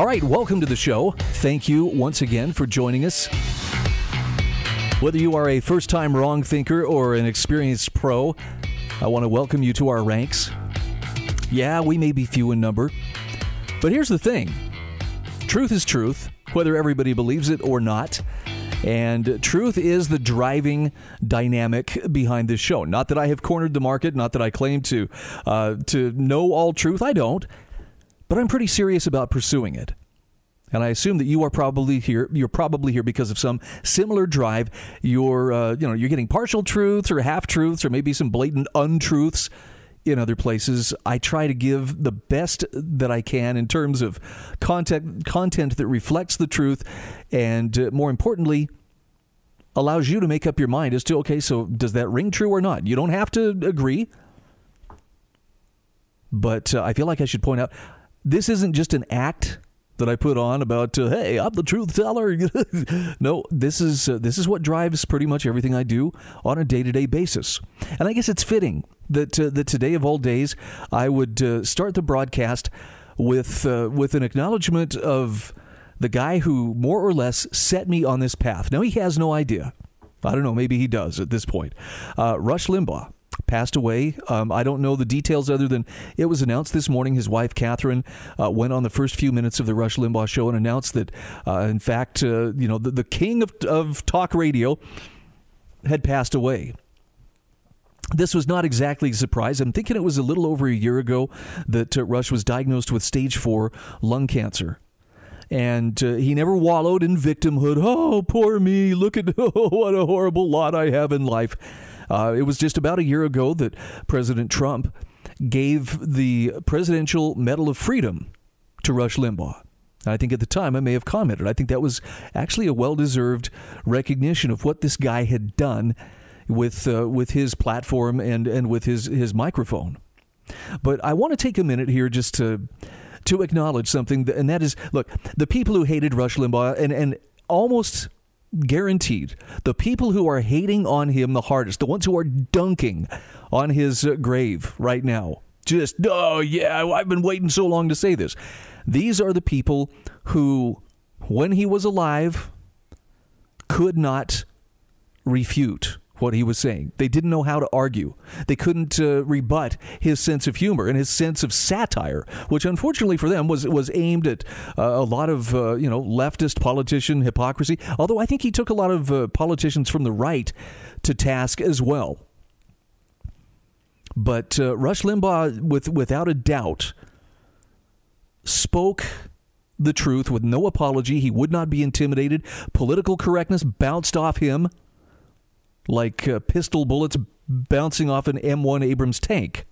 All right, welcome to the show. Thank you once again for joining us. Whether you are a first time wrong thinker or an experienced pro, I want to welcome you to our ranks. Yeah, we may be few in number, but here's the thing truth is truth, whether everybody believes it or not. And truth is the driving dynamic behind this show. Not that I have cornered the market, not that I claim to uh, to know all truth. I don't, but I'm pretty serious about pursuing it. And I assume that you are probably here. You're probably here because of some similar drive. You're, uh, you know, you're getting partial truths or half truths or maybe some blatant untruths in other places. I try to give the best that I can in terms of content content that reflects the truth, and uh, more importantly, allows you to make up your mind as to okay, so does that ring true or not? You don't have to agree, but uh, I feel like I should point out this isn't just an act that I put on about uh, hey I'm the truth teller. no, this is uh, this is what drives pretty much everything I do on a day to day basis, and I guess it's fitting that uh, that today of all days I would uh, start the broadcast with uh, with an acknowledgement of the guy who more or less set me on this path. Now he has no idea. I don't know. Maybe he does at this point. Uh, Rush Limbaugh passed away. Um, I don't know the details other than it was announced this morning. His wife, Kathryn, uh, went on the first few minutes of the Rush Limbaugh show and announced that, uh, in fact, uh, you know, the, the king of, of talk radio had passed away. This was not exactly a surprise. I'm thinking it was a little over a year ago that uh, Rush was diagnosed with stage four lung cancer and uh, he never wallowed in victimhood. Oh, poor me! Look at oh, what a horrible lot I have in life. Uh, it was just about a year ago that President Trump gave the Presidential Medal of Freedom to Rush Limbaugh. I think at the time I may have commented. I think that was actually a well deserved recognition of what this guy had done with uh, with his platform and and with his his microphone. But I want to take a minute here just to to acknowledge something, and that is, look, the people who hated Rush Limbaugh and and almost guaranteed the people who are hating on him the hardest, the ones who are dunking on his uh, grave right now, just oh yeah, I've been waiting so long to say this. These are the people who, when he was alive, could not refute what he was saying. They didn't know how to argue. They couldn't uh, rebut his sense of humor and his sense of satire, which unfortunately for them was was aimed at uh, a lot of uh, you know leftist politician hypocrisy. Although I think he took a lot of uh, politicians from the right to task as well. But uh, Rush Limbaugh, with without a doubt, spoke the truth with no apology. He would not be intimidated. Political correctness bounced off him like uh, pistol bullets bouncing off an M1 Abrams tank.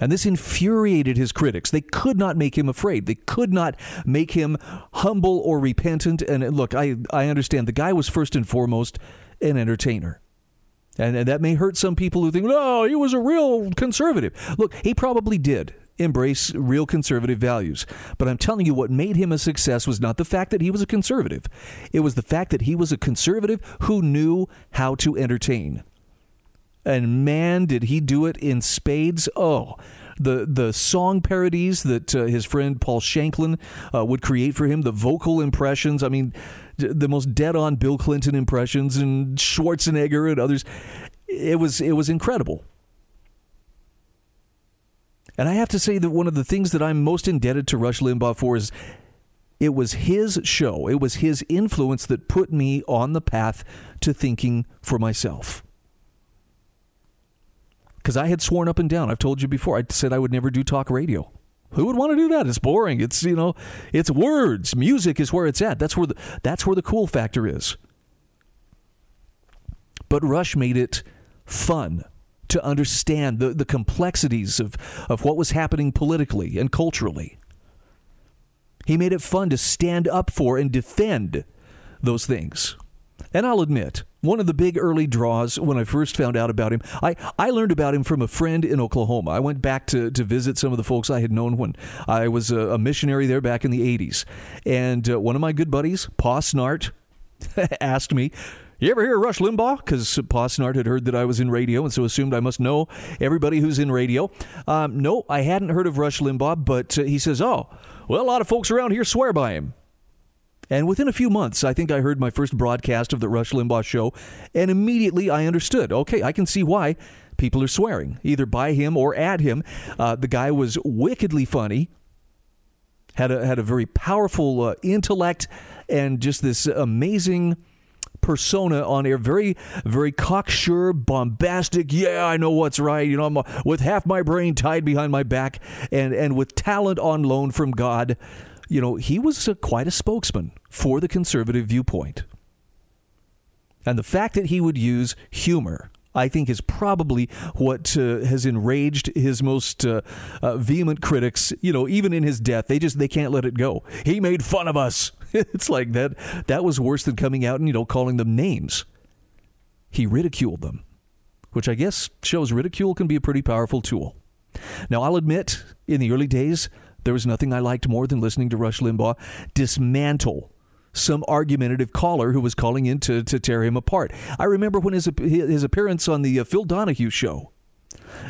And this infuriated his critics. They could not make him afraid. They could not make him humble or repentant. And uh, look, I, I understand the guy was first and foremost an entertainer. And, and that may hurt some people who think, no, he was a real conservative. Look, he probably did embrace real conservative values. But I'm telling you, what made him a success was not the fact that he was a conservative, it was the fact that he was a conservative who knew how to entertain. And man, did he do it in spades. Oh, the the song parodies that uh, his friend Paul Shanklin uh, would create for him, the vocal impressions. I mean, the most dead on Bill Clinton impressions and Schwarzenegger and others. It was it was incredible. And I have to say that one of the things that I'm most indebted to Rush Limbaugh for is it was his show, it was his influence that put me on the path to thinking for myself. Because I had sworn up and down, I've told you before, I said I would never do talk radio. Who would want to do that? It's boring. It's you know, it's words. Music is where it's at. That's where the that's where the cool factor is. But Rush made it fun to understand the, the complexities of, of what was happening politically and culturally. He made it fun to stand up for and defend those things. And I'll admit, one of the big early draws when I first found out about him, I, I learned about him from a friend in Oklahoma. I went back to, to visit some of the folks I had known when I was a, a missionary there back in the 80s. And uh, one of my good buddies, Pa Snart, asked me, you ever hear Rush Limbaugh? Because Pa Snart had heard that I was in radio and so assumed I must know everybody who's in radio. Um, no, I hadn't heard of Rush Limbaugh, but uh, he says, oh, well, a lot of folks around here swear by him. And within a few months, I think I heard my first broadcast of the Rush Limbaugh show, and immediately I understood okay, I can see why people are swearing, either by him or at him. Uh, the guy was wickedly funny, had a, had a very powerful uh, intellect, and just this amazing persona on air. Very, very cocksure, bombastic. Yeah, I know what's right. You know, I'm with half my brain tied behind my back, and and with talent on loan from God. You know, he was a, quite a spokesman for the conservative viewpoint. And the fact that he would use humor I think is probably what uh, has enraged his most uh, uh, vehement critics. You know, even in his death, they just they can't let it go. He made fun of us. it's like that. That was worse than coming out and you know calling them names. He ridiculed them, which I guess shows ridicule can be a pretty powerful tool. Now, I'll admit, in the early days, there was nothing I liked more than listening to Rush Limbaugh dismantle some argumentative caller who was calling in to, to tear him apart. I remember when his his appearance on the uh, Phil Donahue show,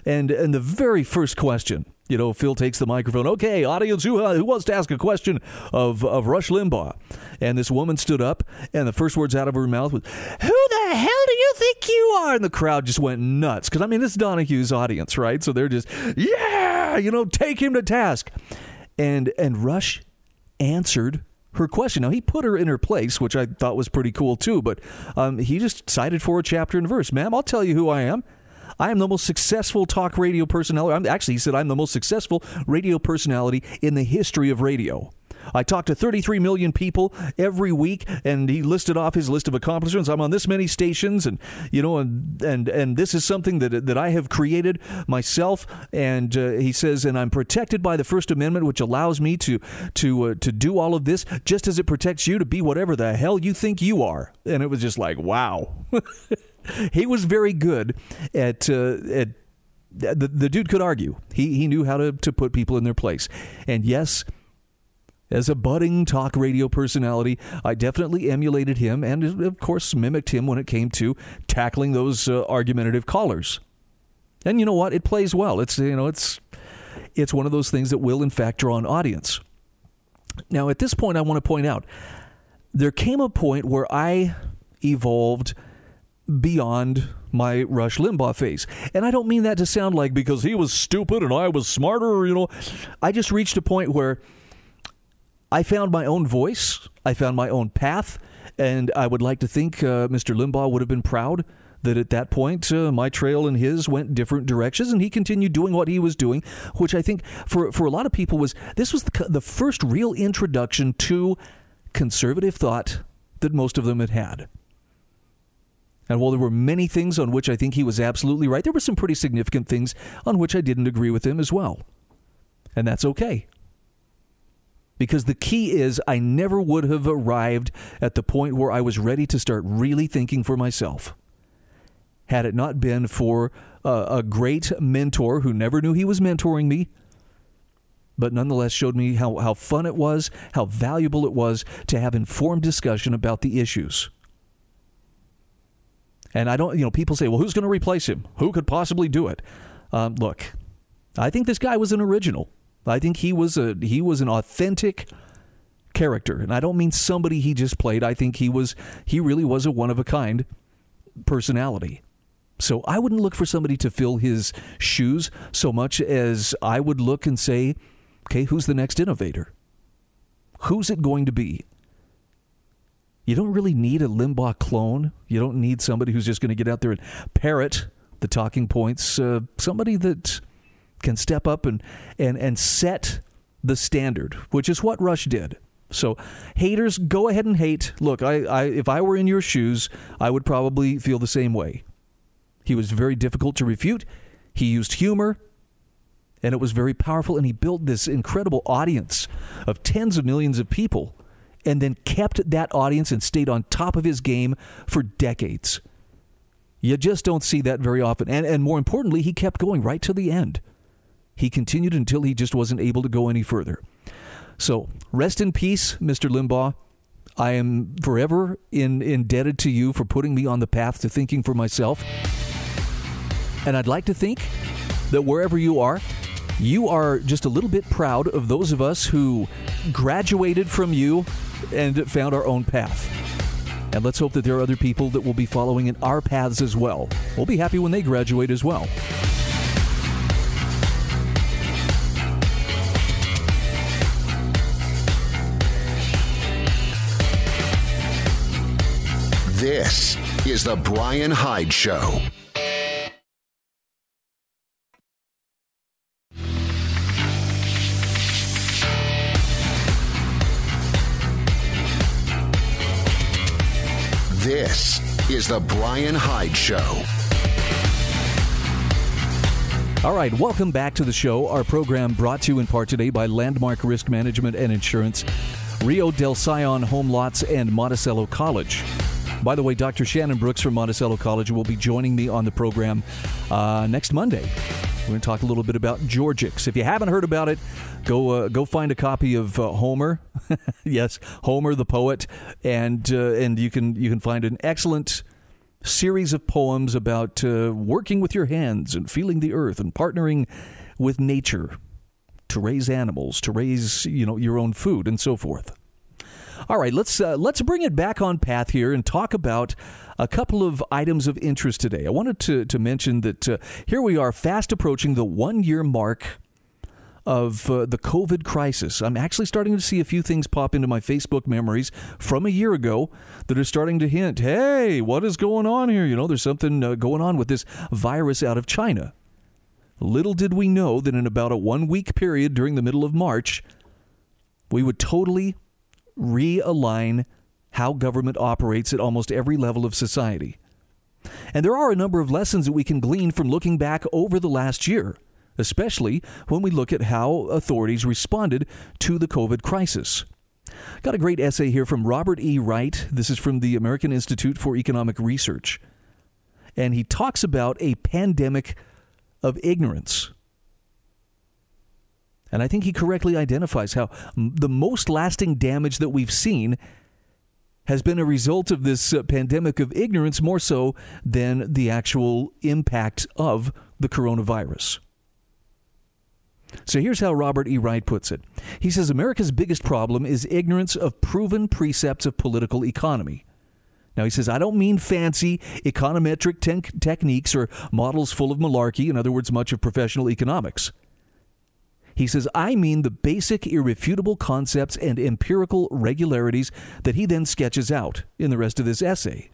and and the very first question, you know, Phil takes the microphone. Okay, audience, who uh, who wants to ask a question of of Rush Limbaugh? And this woman stood up, and the first words out of her mouth was, "Who the hell do you think you are?" And the crowd just went nuts because I mean, it's Donahue's audience, right? So they're just, yeah, you know, take him to task. And and Rush answered her question. Now, he put her in her place, which I thought was pretty cool too, but um, he just cited for a chapter and verse. Ma'am, I'll tell you who I am. I am the most successful talk radio personality. I'm, actually, he said, I'm the most successful radio personality in the history of radio. I talk to 33 million people every week, and he listed off his list of accomplishments. I'm on this many stations, and you know, and and and this is something that that I have created myself. And uh, he says, and I'm protected by the First Amendment, which allows me to to uh, to do all of this, just as it protects you to be whatever the hell you think you are. And it was just like, wow. he was very good at uh, at the, the dude could argue. He he knew how to, to put people in their place. And yes, as a budding talk radio personality, I definitely emulated him and, of course, mimicked him when it came to tackling those uh, argumentative callers. And you know what? It plays well. It's you know it's it's one of those things that will in fact draw an audience. Now, at this point, I want to point out there came a point where I evolved beyond my Rush Limbaugh phase. And I don't mean that to sound like because he was stupid and I was smarter, you know. I just reached a point where I found my own voice. I found my own path. And I would like to think uh, Mr. Limbaugh would have been proud that at that point uh, my trail and his went different directions and he continued doing what he was doing which i think for, for a lot of people was this was the, the first real introduction to conservative thought that most of them had had and while there were many things on which i think he was absolutely right there were some pretty significant things on which i didn't agree with him as well and that's okay because the key is I never would have arrived at the point where I was ready to start really thinking for myself. Had it not been for a, a great mentor who never knew he was mentoring me, but nonetheless showed me how, how fun it was, how valuable it was to have informed discussion about the issues. And I don't, you know, people say, well, who's going to replace him? Who could possibly do it? Um, look, I think this guy was an original. I think he was a he was an authentic character, and I don't mean somebody he just played. I think he was he really was a one of a kind personality. So I wouldn't look for somebody to fill his shoes so much as I would look and say, okay, who's the next innovator? Who's it going to be? You don't really need a Limbaugh clone. You don't need somebody who's just going to get out there and parrot the talking points. Uh, somebody that can step up and, and, and set the standard, which is what Rush did. So, haters, go ahead and hate. Look, I, I, if I were in your shoes, I would probably feel the same way. He was very difficult to refute. He used humor, and it was very powerful. And he built this incredible audience of tens of millions of people and then kept that audience and stayed on top of his game for decades. You just don't see that very often. And, and more importantly, he kept going right to the end. He continued until he just wasn't able to go any further. So rest in peace, Mr. Limbaugh. I am forever in, indebted to you for putting me on the path to thinking for myself. And I'd like to think that wherever you are, you are just a little bit proud of those of us who graduated from you and found our own path. And let's hope that there are other people that will be following in our paths as well. We'll be happy when they graduate as well. This is The Brian Hyde Show. This is The Brian Hyde Show. All right, welcome back to the show. Our program brought to you in part today by Landmark Risk Management and Insurance, Rio del Sion Home Lots, and Monticello College. By the way, Dr. Shannon Brooks from Monticello College will be joining me on the program uh, next Monday. We're going to talk a little bit about Georgics. If you haven't heard about it, go uh, go find a copy of uh, Homer. yes, Homer the poet, and uh, and you can you can find an excellent series of poems about uh, working with your hands and feeling the earth and partnering with nature to raise animals, to raise you know your own food and so forth. All right, let's uh, let's bring it back on path here and talk about a couple of items of interest today. I wanted to to mention that uh, here we are, fast approaching the one year mark of uh, the COVID crisis. I'm actually starting to see a few things pop into my Facebook memories from a year ago that are starting to hint, hey, what is going on here? You know, there's something uh, going on with this virus out of China. Little did we know that in about a one week period during the middle of March, we would totally realign how government operates at almost every level of society. And there are a number of lessons that we can glean from looking back over the last year, especially when we look at how authorities responded to the COVID crisis. Got a great essay here from Robert E. Wright. This is from the American Institute for Economic Research. And he talks about a pandemic of ignorance. And I think he correctly identifies how the most lasting damage that we've seen has been a result of this uh, pandemic of ignorance more so than the actual impact of the coronavirus. So here's how Robert E. Wright puts it. He says America's biggest problem is ignorance of proven precepts of political economy. Now, he says, I don't mean fancy econometric te- techniques or models full of malarkey, in other words, much of professional economics. He says, I mean the basic, irrefutable concepts and empirical regularities that he then sketches out in the rest of this essay.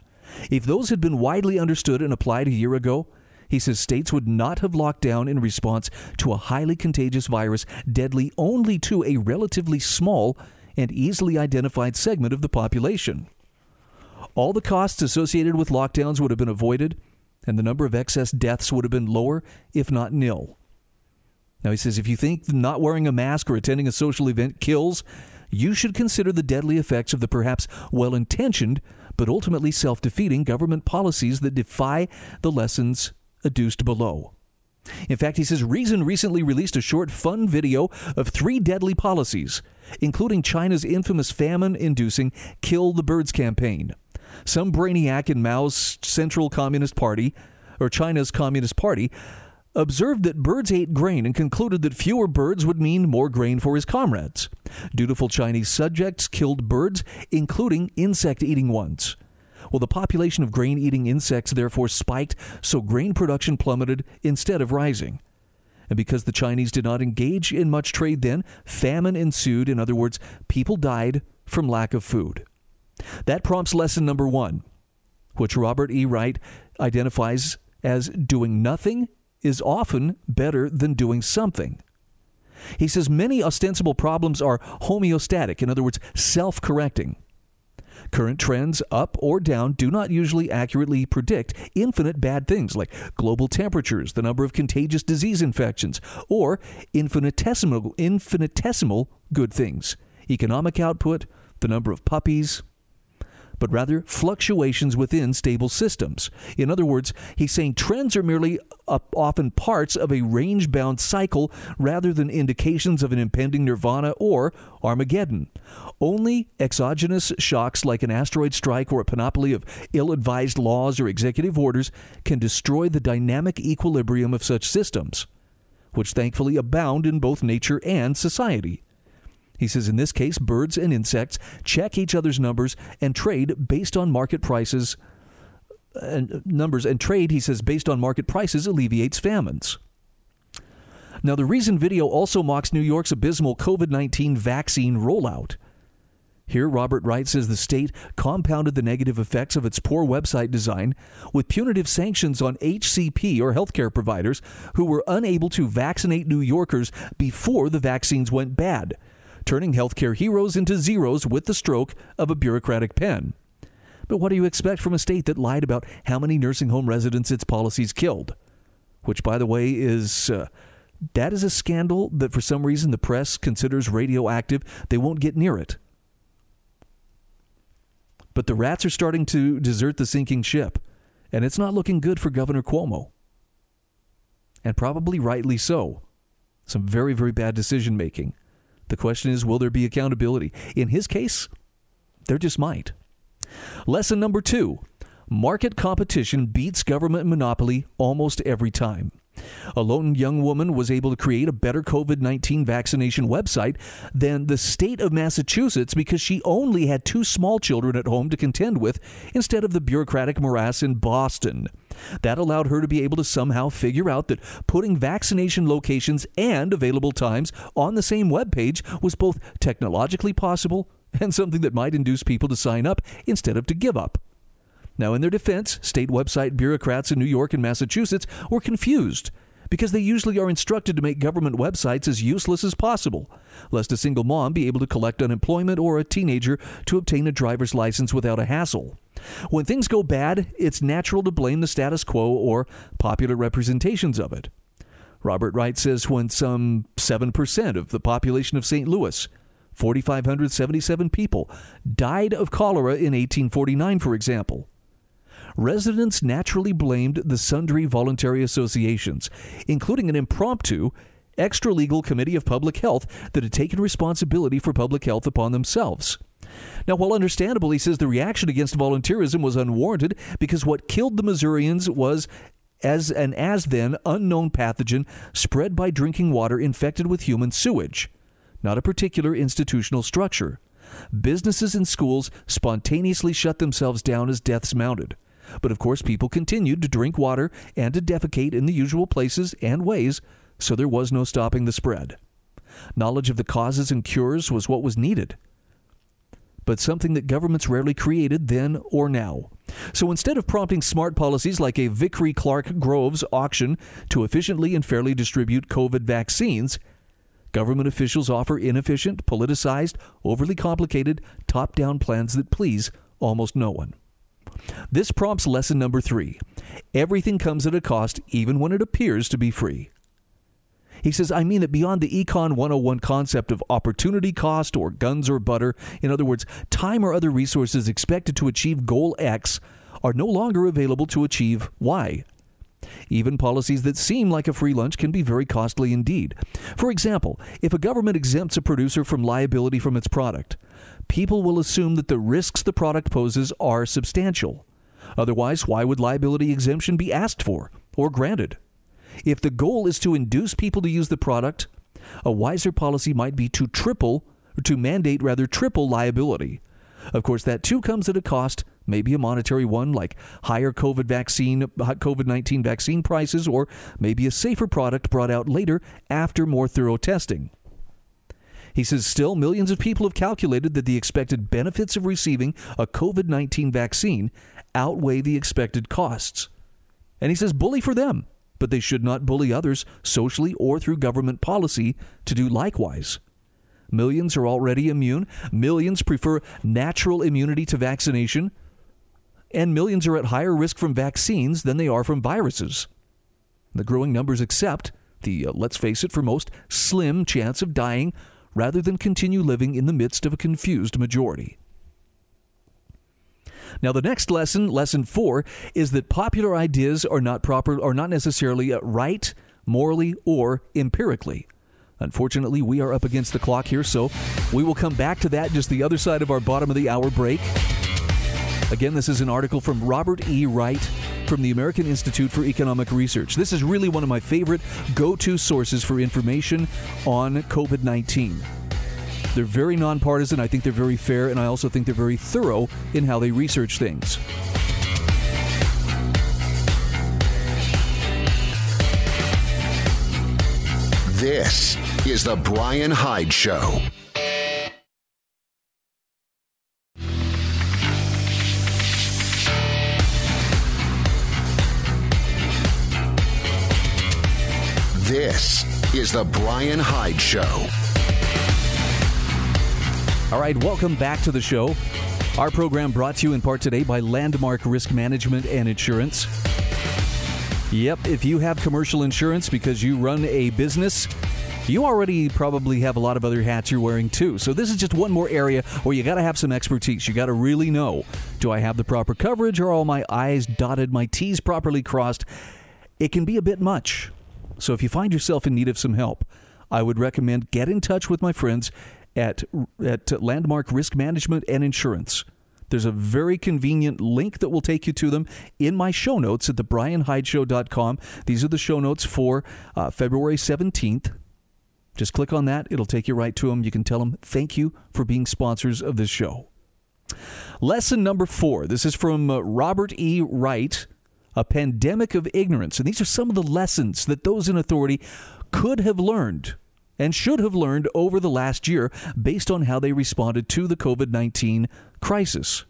If those had been widely understood and applied a year ago, he says states would not have locked down in response to a highly contagious virus deadly only to a relatively small and easily identified segment of the population. All the costs associated with lockdowns would have been avoided, and the number of excess deaths would have been lower, if not nil. Now, he says if you think not wearing a mask or attending a social event kills, you should consider the deadly effects of the perhaps well intentioned but ultimately self defeating government policies that defy the lessons adduced below. In fact, he says Reason recently released a short, fun video of three deadly policies, including China's infamous famine inducing Kill the Birds campaign. Some brainiac in Mao's Central Communist Party, or China's Communist Party, observed that birds ate grain and concluded that fewer birds would mean more grain for his comrades. Dutiful Chinese subjects killed birds, including insect eating ones. Well, the population of grain eating insects therefore spiked, so grain production plummeted instead of rising. And because the Chinese did not engage in much trade then, famine ensued. In other words, people died from lack of food. That prompts lesson number one, which Robert E. Wright identifies as doing nothing is often better than doing something. He says many ostensible problems are homeostatic, in other words, self correcting. Current trends, up or down, do not usually accurately predict infinite bad things like global temperatures, the number of contagious disease infections, or infinitesimal, infinitesimal good things economic output, the number of puppies, but rather fluctuations within stable systems. In other words, he's saying trends are merely uh, often parts of a range bound cycle rather than indications of an impending nirvana or Armageddon. Only exogenous shocks like an asteroid strike or a panoply of ill advised laws or executive orders can destroy the dynamic equilibrium of such systems, which thankfully abound in both nature and society. He says in this case, birds and insects check each other's numbers and trade based on market prices. And uh, numbers and trade, he says, based on market prices alleviates famines. Now, the Reason video also mocks New York's abysmal COVID 19 vaccine rollout. Here, Robert Wright says the state compounded the negative effects of its poor website design with punitive sanctions on HCP or healthcare providers who were unable to vaccinate New Yorkers before the vaccines went bad turning healthcare heroes into zeros with the stroke of a bureaucratic pen. But what do you expect from a state that lied about how many nursing home residents its policies killed? Which, by the way, is. Uh, that is a scandal that for some reason the press considers radioactive. They won't get near it. But the rats are starting to desert the sinking ship, and it's not looking good for Governor Cuomo. And probably rightly so. Some very, very bad decision making. The question is, will there be accountability? In his case, there just might. Lesson number two market competition beats government monopoly almost every time. A lone young woman was able to create a better COVID 19 vaccination website than the state of Massachusetts because she only had two small children at home to contend with instead of the bureaucratic morass in Boston. That allowed her to be able to somehow figure out that putting vaccination locations and available times on the same web page was both technologically possible and something that might induce people to sign up instead of to give up. Now, in their defense, state website bureaucrats in New York and Massachusetts were confused because they usually are instructed to make government websites as useless as possible, lest a single mom be able to collect unemployment or a teenager to obtain a driver's license without a hassle. When things go bad, it's natural to blame the status quo or popular representations of it. Robert Wright says when some 7% of the population of St. Louis 4,577 people died of cholera in 1849, for example residents naturally blamed the sundry voluntary associations, including an impromptu extra legal committee of public health that had taken responsibility for public health upon themselves. Now, while understandable, he says the reaction against volunteerism was unwarranted because what killed the Missourians was as an as then unknown pathogen spread by drinking water infected with human sewage, not a particular institutional structure. Businesses and schools spontaneously shut themselves down as deaths mounted. But of course, people continued to drink water and to defecate in the usual places and ways, so there was no stopping the spread. Knowledge of the causes and cures was what was needed, but something that governments rarely created then or now. So instead of prompting smart policies like a Vickrey Clarke Groves auction to efficiently and fairly distribute COVID vaccines, government officials offer inefficient, politicized, overly complicated, top down plans that please almost no one. This prompts lesson number three everything comes at a cost, even when it appears to be free. He says, I mean that beyond the Econ 101 concept of opportunity cost or guns or butter, in other words, time or other resources expected to achieve goal X are no longer available to achieve Y. Even policies that seem like a free lunch can be very costly indeed. For example, if a government exempts a producer from liability from its product, people will assume that the risks the product poses are substantial. Otherwise, why would liability exemption be asked for or granted? If the goal is to induce people to use the product, a wiser policy might be to triple, or to mandate rather triple liability. Of course, that too comes at a cost, maybe a monetary one like higher COVID vaccine, COVID-19 vaccine prices, or maybe a safer product brought out later after more thorough testing. He says still millions of people have calculated that the expected benefits of receiving a COVID 19 vaccine outweigh the expected costs. And he says bully for them, but they should not bully others socially or through government policy to do likewise. Millions are already immune. Millions prefer natural immunity to vaccination. And millions are at higher risk from vaccines than they are from viruses. The growing numbers accept the, uh, let's face it, for most, slim chance of dying rather than continue living in the midst of a confused majority. Now, the next lesson, lesson four, is that popular ideas are not proper, are not necessarily uh, right, morally, or empirically. Unfortunately, we are up against the clock here, so we will come back to that just the other side of our bottom of the hour break. Again, this is an article from Robert E. Wright from the American Institute for Economic Research. This is really one of my favorite go to sources for information on COVID 19. They're very nonpartisan. I think they're very fair, and I also think they're very thorough in how they research things. This is The Brian Hyde Show. This is The Brian Hyde Show. All right, welcome back to the show. Our program brought to you in part today by Landmark Risk Management and Insurance. Yep, if you have commercial insurance because you run a business, you already probably have a lot of other hats you're wearing too. So this is just one more area where you got to have some expertise. You got to really know do I have the proper coverage? Are all my I's dotted, my T's properly crossed? It can be a bit much. So if you find yourself in need of some help, I would recommend get in touch with my friends at, at Landmark Risk Management and Insurance. There's a very convenient link that will take you to them in my show notes at thebrianhydeshow.com. These are the show notes for uh, February 17th. Just click on that, it'll take you right to them. You can tell them thank you for being sponsors of this show. Lesson number four. This is from uh, Robert E. Wright, A Pandemic of Ignorance. And these are some of the lessons that those in authority could have learned and should have learned over the last year based on how they responded to the COVID 19 crisis.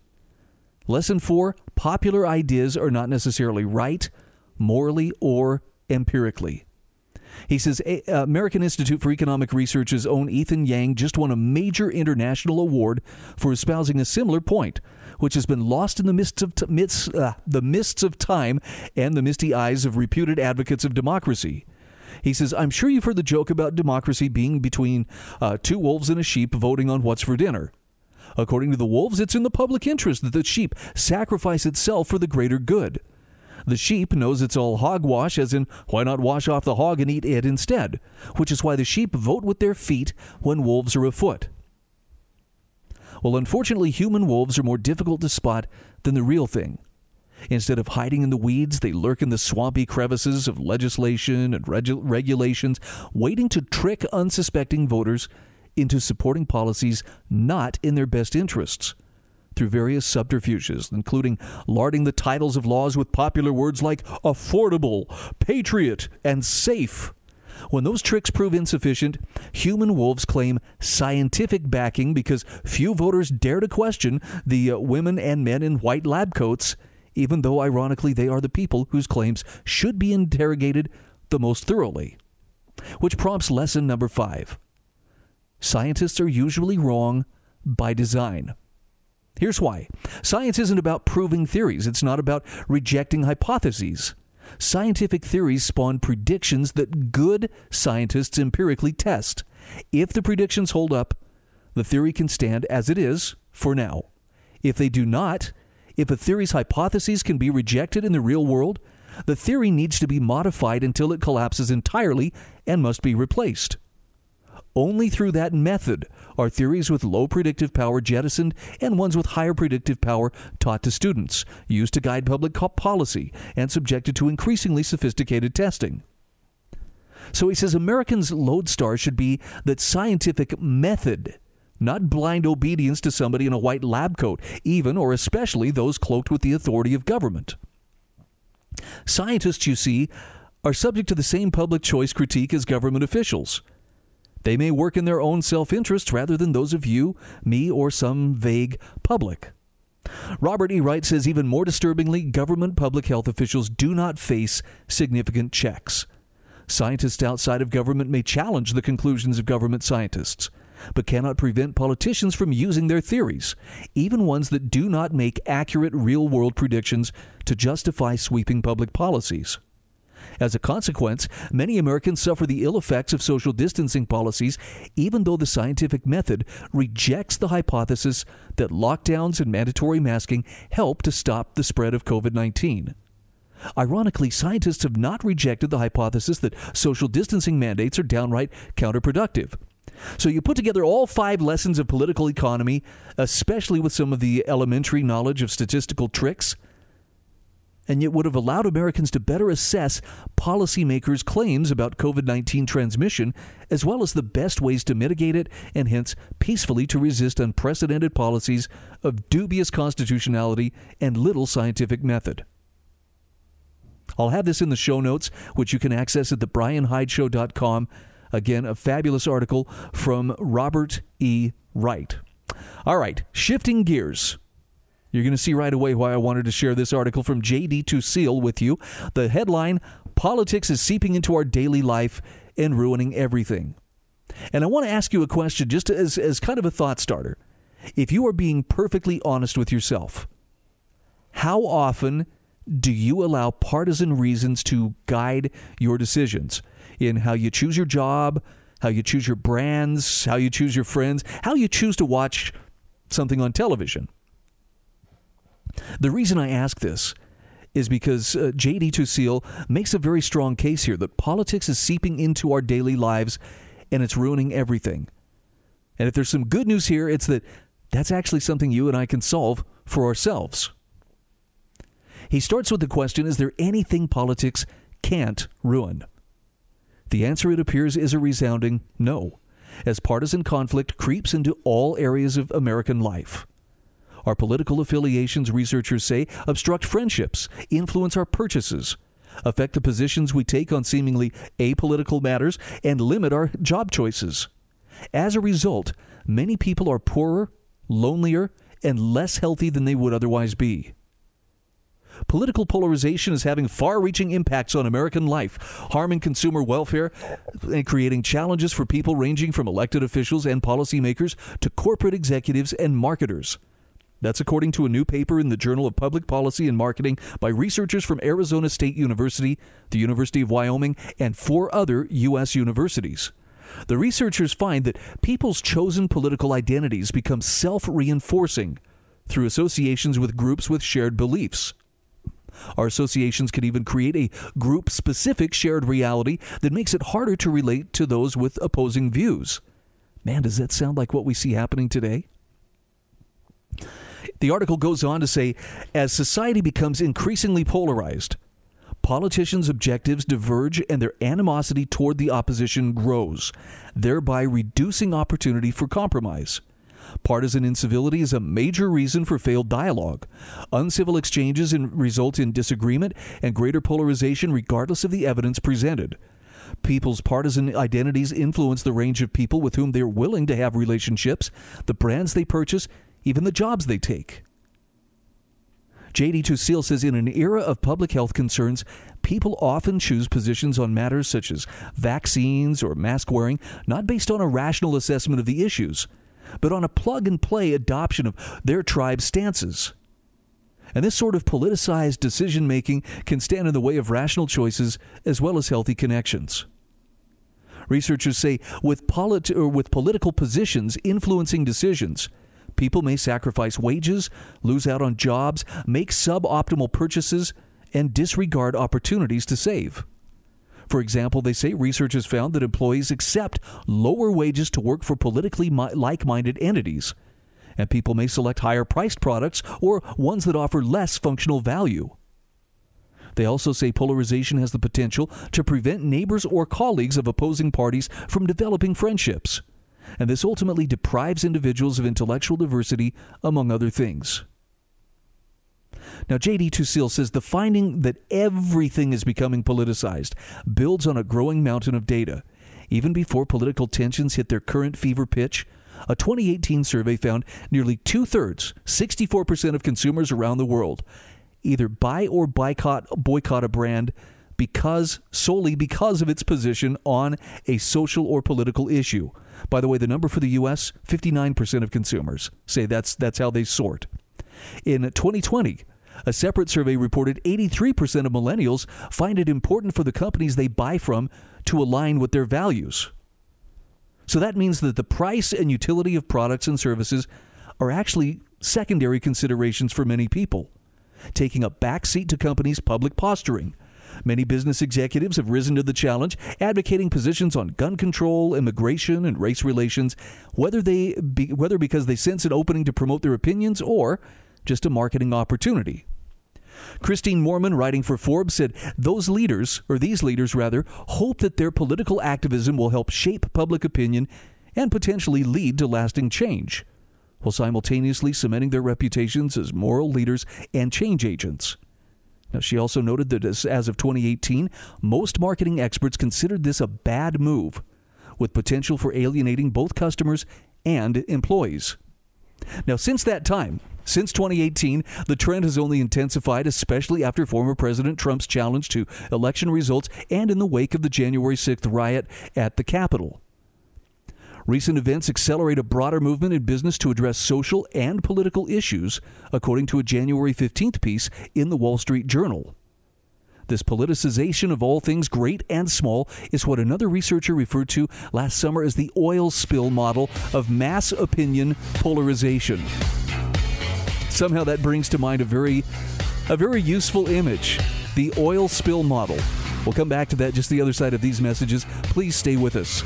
Lesson four popular ideas are not necessarily right, morally, or empirically. He says uh, American Institute for Economic Research's own Ethan Yang just won a major international award for espousing a similar point, which has been lost in the mists of t- mists, uh, the mists of time and the misty eyes of reputed advocates of democracy. He says, I'm sure you've heard the joke about democracy being between uh, two wolves and a sheep voting on what's for dinner. According to the wolves, it's in the public interest that the sheep sacrifice itself for the greater good. The sheep knows it's all hogwash, as in, why not wash off the hog and eat it instead? Which is why the sheep vote with their feet when wolves are afoot. Well, unfortunately, human wolves are more difficult to spot than the real thing. Instead of hiding in the weeds, they lurk in the swampy crevices of legislation and regu- regulations, waiting to trick unsuspecting voters into supporting policies not in their best interests through various subterfuges, including larding the titles of laws with popular words like affordable, patriot, and safe. When those tricks prove insufficient, human wolves claim scientific backing because few voters dare to question the uh, women and men in white lab coats even though ironically they are the people whose claims should be interrogated the most thoroughly. Which prompts lesson number five scientists are usually wrong by design. Here's why science isn't about proving theories, it's not about rejecting hypotheses. Scientific theories spawn predictions that good scientists empirically test. If the predictions hold up, the theory can stand as it is for now. If they do not, if a theory's hypotheses can be rejected in the real world, the theory needs to be modified until it collapses entirely and must be replaced. Only through that method are theories with low predictive power jettisoned and ones with higher predictive power taught to students, used to guide public policy, and subjected to increasingly sophisticated testing. So he says Americans' lodestar should be that scientific method not blind obedience to somebody in a white lab coat, even or especially those cloaked with the authority of government. Scientists, you see, are subject to the same public choice critique as government officials. They may work in their own self interest rather than those of you, me, or some vague public. Robert E. Wright says even more disturbingly, government public health officials do not face significant checks. Scientists outside of government may challenge the conclusions of government scientists. but cannot prevent politicians from using their theories, even ones that do not make accurate real world predictions to justify sweeping public policies. As a consequence, many Americans suffer the ill effects of social distancing policies, even though the scientific method rejects the hypothesis that lockdowns and mandatory masking help to stop the spread of COVID 19. Ironically, scientists have not rejected the hypothesis that social distancing mandates are downright counterproductive. So you put together all five lessons of political economy, especially with some of the elementary knowledge of statistical tricks, and yet would have allowed Americans to better assess policymakers' claims about COVID 19 transmission, as well as the best ways to mitigate it and hence peacefully to resist unprecedented policies of dubious constitutionality and little scientific method. I'll have this in the show notes, which you can access at thebrianhydeshow.com. Again, a fabulous article from Robert E. Wright. All right, shifting gears. You're going to see right away why I wanted to share this article from JD Tuccille with you. The headline Politics is seeping into our daily life and ruining everything. And I want to ask you a question just as, as kind of a thought starter. If you are being perfectly honest with yourself, how often do you allow partisan reasons to guide your decisions in how you choose your job, how you choose your brands, how you choose your friends, how you choose to watch something on television? The reason I ask this is because uh, J.D. Tuccille makes a very strong case here that politics is seeping into our daily lives and it's ruining everything. And if there's some good news here, it's that that's actually something you and I can solve for ourselves. He starts with the question Is there anything politics can't ruin? The answer, it appears, is a resounding no, as partisan conflict creeps into all areas of American life. Our political affiliations, researchers say, obstruct friendships, influence our purchases, affect the positions we take on seemingly apolitical matters, and limit our job choices. As a result, many people are poorer, lonelier, and less healthy than they would otherwise be. Political polarization is having far reaching impacts on American life, harming consumer welfare and creating challenges for people ranging from elected officials and policymakers to corporate executives and marketers. That's according to a new paper in the Journal of Public Policy and Marketing by researchers from Arizona State University, the University of Wyoming, and four other U.S. universities. The researchers find that people's chosen political identities become self reinforcing through associations with groups with shared beliefs. Our associations can even create a group specific shared reality that makes it harder to relate to those with opposing views. Man, does that sound like what we see happening today? The article goes on to say as society becomes increasingly polarized, politicians' objectives diverge and their animosity toward the opposition grows, thereby reducing opportunity for compromise. Partisan incivility is a major reason for failed dialogue. Uncivil exchanges result in disagreement and greater polarization regardless of the evidence presented. People's partisan identities influence the range of people with whom they're willing to have relationships, the brands they purchase, even the jobs they take. JD Tuccille says in an era of public health concerns, people often choose positions on matters such as vaccines or mask wearing not based on a rational assessment of the issues, but on a plug and play adoption of their tribe's stances. And this sort of politicized decision making can stand in the way of rational choices as well as healthy connections. Researchers say with, with political positions influencing decisions, People may sacrifice wages, lose out on jobs, make suboptimal purchases, and disregard opportunities to save. For example, they say researchers found that employees accept lower wages to work for politically like minded entities, and people may select higher priced products or ones that offer less functional value. They also say polarization has the potential to prevent neighbors or colleagues of opposing parties from developing friendships and this ultimately deprives individuals of intellectual diversity, among other things. Now, J.D. Tuccille says the finding that everything is becoming politicized builds on a growing mountain of data. Even before political tensions hit their current fever pitch, a 2018 survey found nearly two thirds, 64% of consumers around the world, either buy or boycott, boycott a brand because solely because of its position on a social or political issue. By the way, the number for the US, 59% of consumers say that's that's how they sort. In 2020, a separate survey reported 83% of millennials find it important for the companies they buy from to align with their values. So that means that the price and utility of products and services are actually secondary considerations for many people, taking a backseat to companies' public posturing. Many business executives have risen to the challenge, advocating positions on gun control, immigration, and race relations, whether they be, whether because they sense an opening to promote their opinions or just a marketing opportunity. Christine Moorman, writing for Forbes, said those leaders, or these leaders rather, hope that their political activism will help shape public opinion and potentially lead to lasting change, while simultaneously cementing their reputations as moral leaders and change agents. Now, she also noted that as, as of 2018, most marketing experts considered this a bad move, with potential for alienating both customers and employees. Now, since that time, since 2018, the trend has only intensified, especially after former President Trump's challenge to election results and in the wake of the January 6th riot at the Capitol. Recent events accelerate a broader movement in business to address social and political issues, according to a January 15th piece in the Wall Street Journal. This politicization of all things great and small is what another researcher referred to last summer as the oil spill model of mass opinion polarization. Somehow that brings to mind a very a very useful image, the oil spill model. We'll come back to that just the other side of these messages. Please stay with us.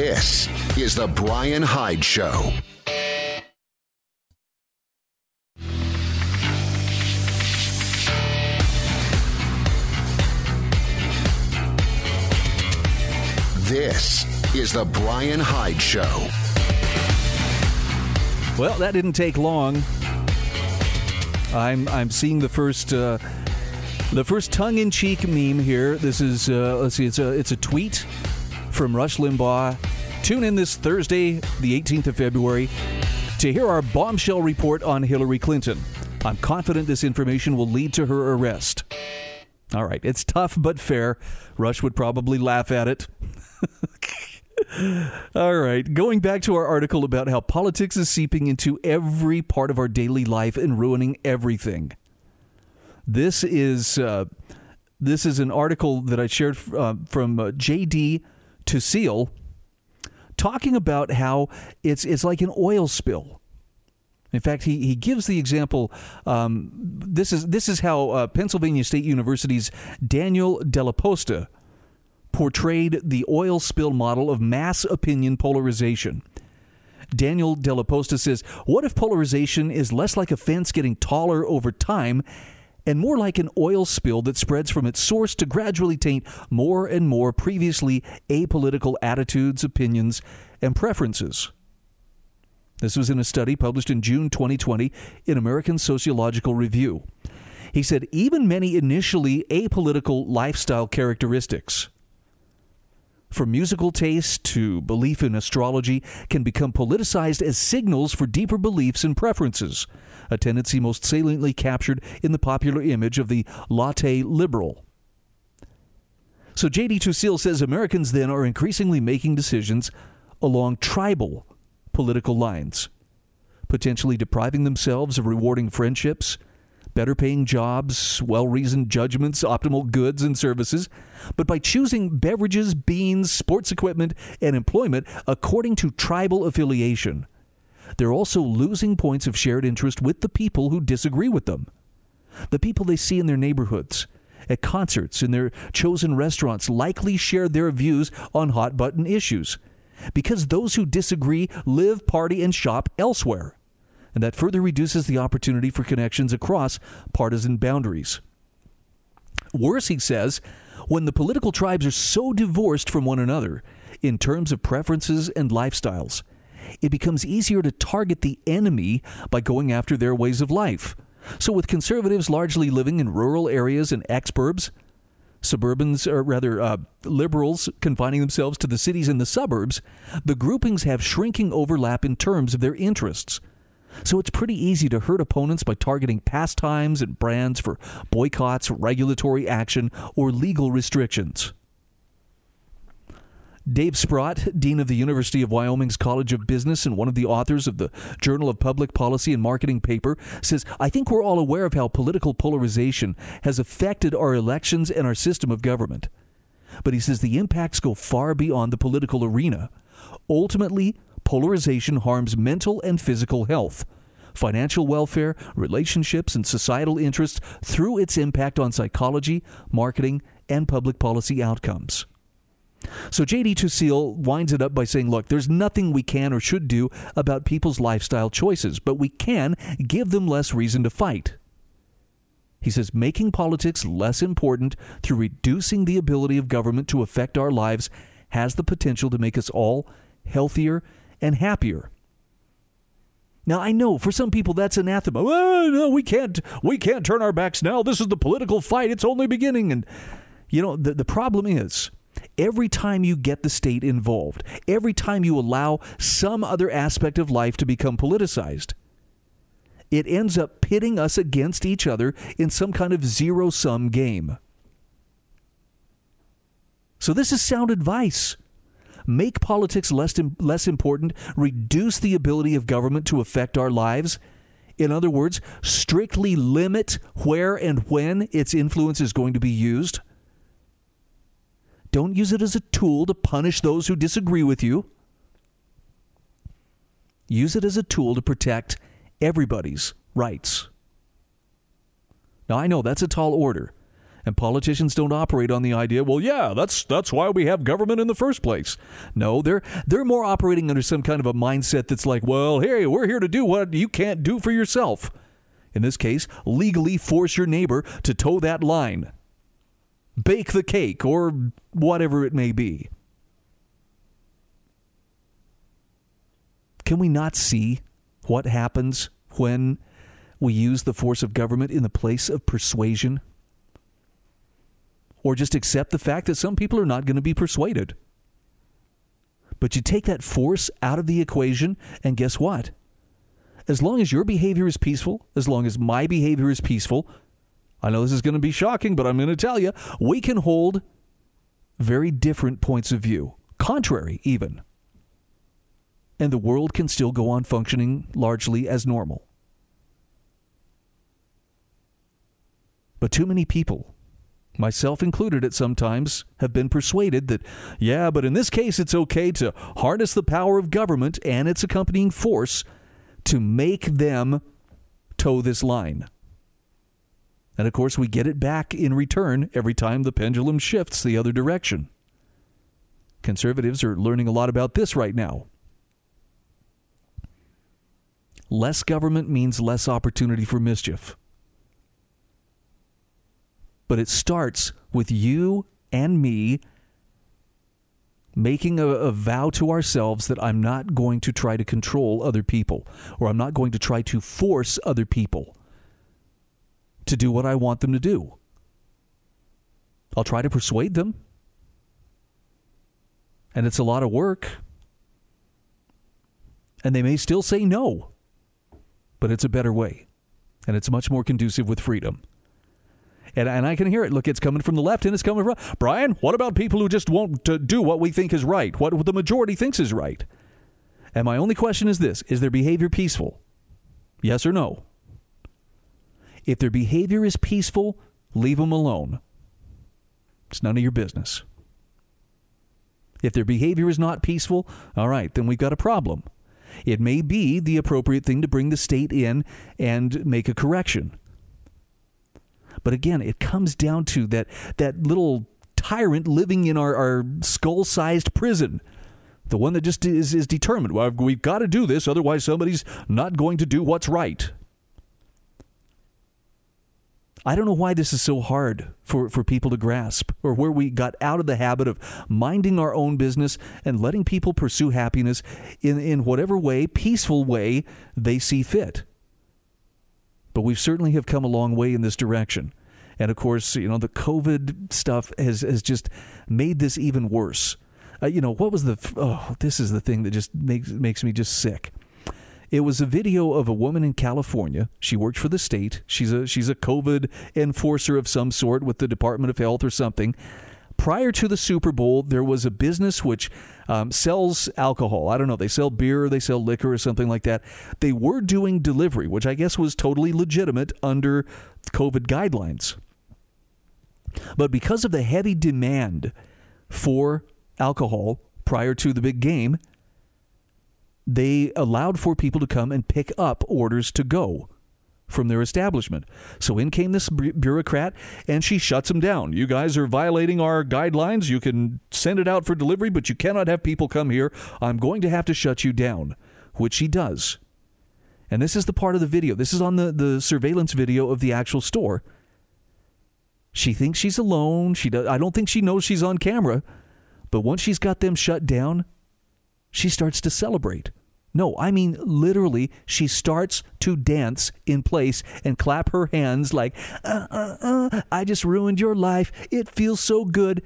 This is The Brian Hyde Show. This is The Brian Hyde Show. Well, that didn't take long. I'm I'm seeing the first uh, the first tongue-in-cheek meme here. This is uh, let's see, it's a it's a tweet from Rush Limbaugh. Tune in this Thursday, the 18th of February, to hear our bombshell report on Hillary Clinton. I'm confident this information will lead to her arrest. All right, it's tough but fair. Rush would probably laugh at it. All right, going back to our article about how politics is seeping into every part of our daily life and ruining everything. This is uh, this is an article that I shared uh, from uh, JD Tuccille, talking about how it's it's like an oil spill. In fact, he, he gives the example. Um, this is this is how uh, Pennsylvania State University's Daniel DellaPosta portrayed the oil spill model of mass opinion polarization. Daniel DellaPosta says, "What if polarization is less like a fence getting taller over time?" And more like an oil spill that spreads from its source to gradually taint more and more previously apolitical attitudes, opinions, and preferences. This was in a study published in June 2020 in American Sociological Review. He said even many initially apolitical lifestyle characteristics, from musical taste to belief in astrology, can become politicized as signals for deeper beliefs and preferences a tendency most saliently captured in the popular image of the latte liberal. So J.D. Tuccille says Americans then are increasingly making decisions along tribal political lines, potentially depriving themselves of rewarding friendships, better paying jobs, well reasoned judgments, optimal goods and services, but by choosing beverages, beans, sports equipment, and employment according to tribal affiliation they're also losing points of shared interest with the people who disagree with them. The people they see in their neighborhoods, at concerts, in their chosen restaurants likely share their views on hot button issues because those who disagree live, party, and shop elsewhere. And that further reduces the opportunity for connections across partisan boundaries. Worse, he says, when the political tribes are so divorced from one another in terms of preferences and lifestyles it becomes easier to target the enemy by going after their ways of life. So, with conservatives largely living in rural areas and exurbs, suburbans, or rather uh, liberals, confining themselves to the cities and the suburbs, the groupings have shrinking overlap in terms of their interests. So it's pretty easy to hurt opponents by targeting pastimes and brands for boycotts, regulatory action, or legal restrictions. Dave Sprott, Dean of the University of Wyoming's College of Business and one of the authors of the Journal of Public Policy and Marketing paper, says, I think we're all aware of how political polarization has affected our elections and our system of government. But he says the impacts go far beyond the political arena. Ultimately, polarization harms mental and physical health, financial welfare, relationships, and societal interests through its impact on psychology, marketing, and public policy outcomes. So JD Tuccille winds it up by saying, look, there's nothing we can or should do about people's lifestyle choices, but we can give them less reason to fight. He says making politics less important through reducing the ability of government to affect our lives has the potential to make us all healthier and happier. Now I know for some people that's anathema. Oh, no, we can't we can't turn our backs now. This is the political fight. It's only beginning. And you know, the, the problem is every time you get the state involved, every time you allow some other aspect of life to become politicized, it ends up pitting us against each other in some kind of zero sum game. So, this is sound advice. Make politics less, less important, reduce the ability of government to affect our lives. In other words, strictly limit where and when its influence is going to be used. Don't use it as a tool to punish those who disagree with you. Use it as a tool to protect everybody's rights. Now, I know that's a tall order, and politicians don't operate on the idea, well, yeah, that's, that's why we have government in the first place. No, they're, they're more operating under some kind of a mindset that's like, well, hey, we're here to do what you can't do for yourself. In this case, legally force your neighbor to toe that line bake the cake, or whatever it may be. Can we not see what happens when we use the force of government in the place of persuasion? Or just accept the fact that some people are not going to be persuaded. But you take that force out of the equation, and guess what? As long as your behavior is peaceful, as long as my behavior is peaceful, I know this is going to be shocking, but I'm going to tell you, we can hold very different points of view, contrary even. And the world can still go on functioning largely as normal. But too many people, myself included at some times, have been persuaded that, yeah, but in this case it's okay to harness the power of government and its accompanying force to make them toe this line. And of course, we get it back in return every time the pendulum shifts the other direction. Conservatives are learning a lot about this right now. Less government means less opportunity for mischief. But it starts with you and me making a, a, vow to ourselves that I'm not going to try to control other people or I'm not going to try to force other people to do what I want them to do. I'll try to persuade them. And it's a lot of work. And they may still say no. But it's a better way. And it's much more conducive with freedom. And, and I can hear it. Look, it's coming from the left and it's coming from Brian. What about people who just won't uh, do what we think is right, what the majority thinks is right? And my only question is this Is their behavior peaceful? Yes or no? If their behavior is peaceful, leave them alone. It's none of your business. If their behavior is not peaceful, all right, then we've got a problem. It may be the appropriate thing to bring the state in and make a correction. But again, it comes down to that, that little tyrant living in our, our skull sized prison. The one that just is, is determined. Well, we've got to do this, otherwise, somebody's not going to do what's right. I don't know why this is so hard for, for people to grasp, or where we got out of the habit of minding our own business and letting people pursue happiness in, in whatever way, peaceful way, they see fit. But we certainly have come a long way in this direction. And of course, you know, the COVID stuff has, has just made this even worse. Uh, you know, what was the, oh, this is the thing that just makes, makes me just sick. It was a video of a woman in California. She works for the state. She's a she's a COVID enforcer of some sort with the Department of Health or something. Prior to the Super Bowl, there was a business which um, sells alcohol. I don't know. They sell beer, they sell liquor, or something like that. They were doing delivery, which I guess was totally legitimate under COVID guidelines. But because of the heavy demand for alcohol prior to the big game, they allowed for people to come and pick up orders to go from their establishment. So in came this bureaucrat and she shuts them down. You guys are violating our guidelines. You can send it out for delivery, but you cannot have people come here. I'm going to have to shut you down, which she does. And this is the part of the video. This is on the, the surveillance video of the actual store. She thinks she's alone. She does, I don't think she knows she's on camera. But once she's got them shut down, she starts to celebrate. No, I mean literally, she starts to dance in place and clap her hands like, uh, uh, uh, I just ruined your life. It feels so good.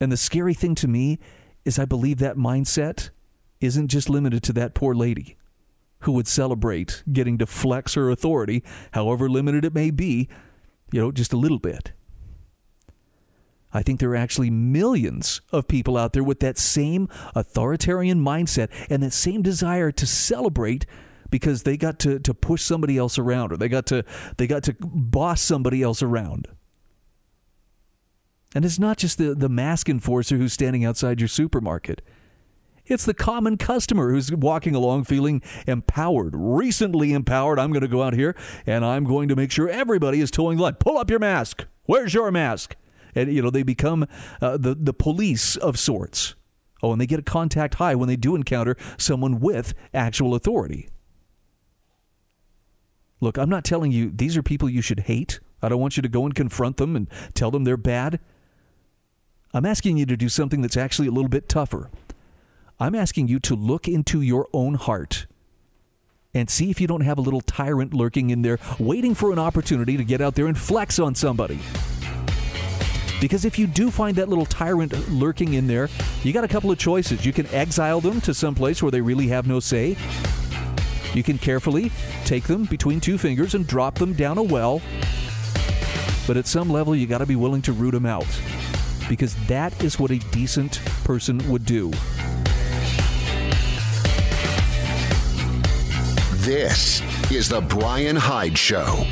And the scary thing to me is, I believe that mindset isn't just limited to that poor lady who would celebrate getting to flex her authority, however limited it may be, you know, just a little bit. I think there are actually millions of people out there with that same authoritarian mindset and that same desire to celebrate because they got to, to push somebody else around or they got to they got to boss somebody else around. And it's not just the, the mask enforcer who's standing outside your supermarket. It's the common customer who's walking along feeling empowered, recently empowered. I'm going to go out here and I'm going to make sure everybody is toeing line. Pull up your mask. Where's your mask? And you know they become uh, the the police of sorts. Oh, and they get a contact high when they do encounter someone with actual authority. Look, I'm not telling you these are people you should hate. I don't want you to go and confront them and tell them they're bad. I'm asking you to do something that's actually a little bit tougher. I'm asking you to look into your own heart and see if you don't have a little tyrant lurking in there, waiting for an opportunity to get out there and flex on somebody. Because if you do find that little tyrant lurking in there, you got a couple of choices. You can exile them to some place where they really have no say. You can carefully take them between two fingers and drop them down a well. But at some level, you got to be willing to root them out. Because that is what a decent person would do. This is The Brian Hyde Show.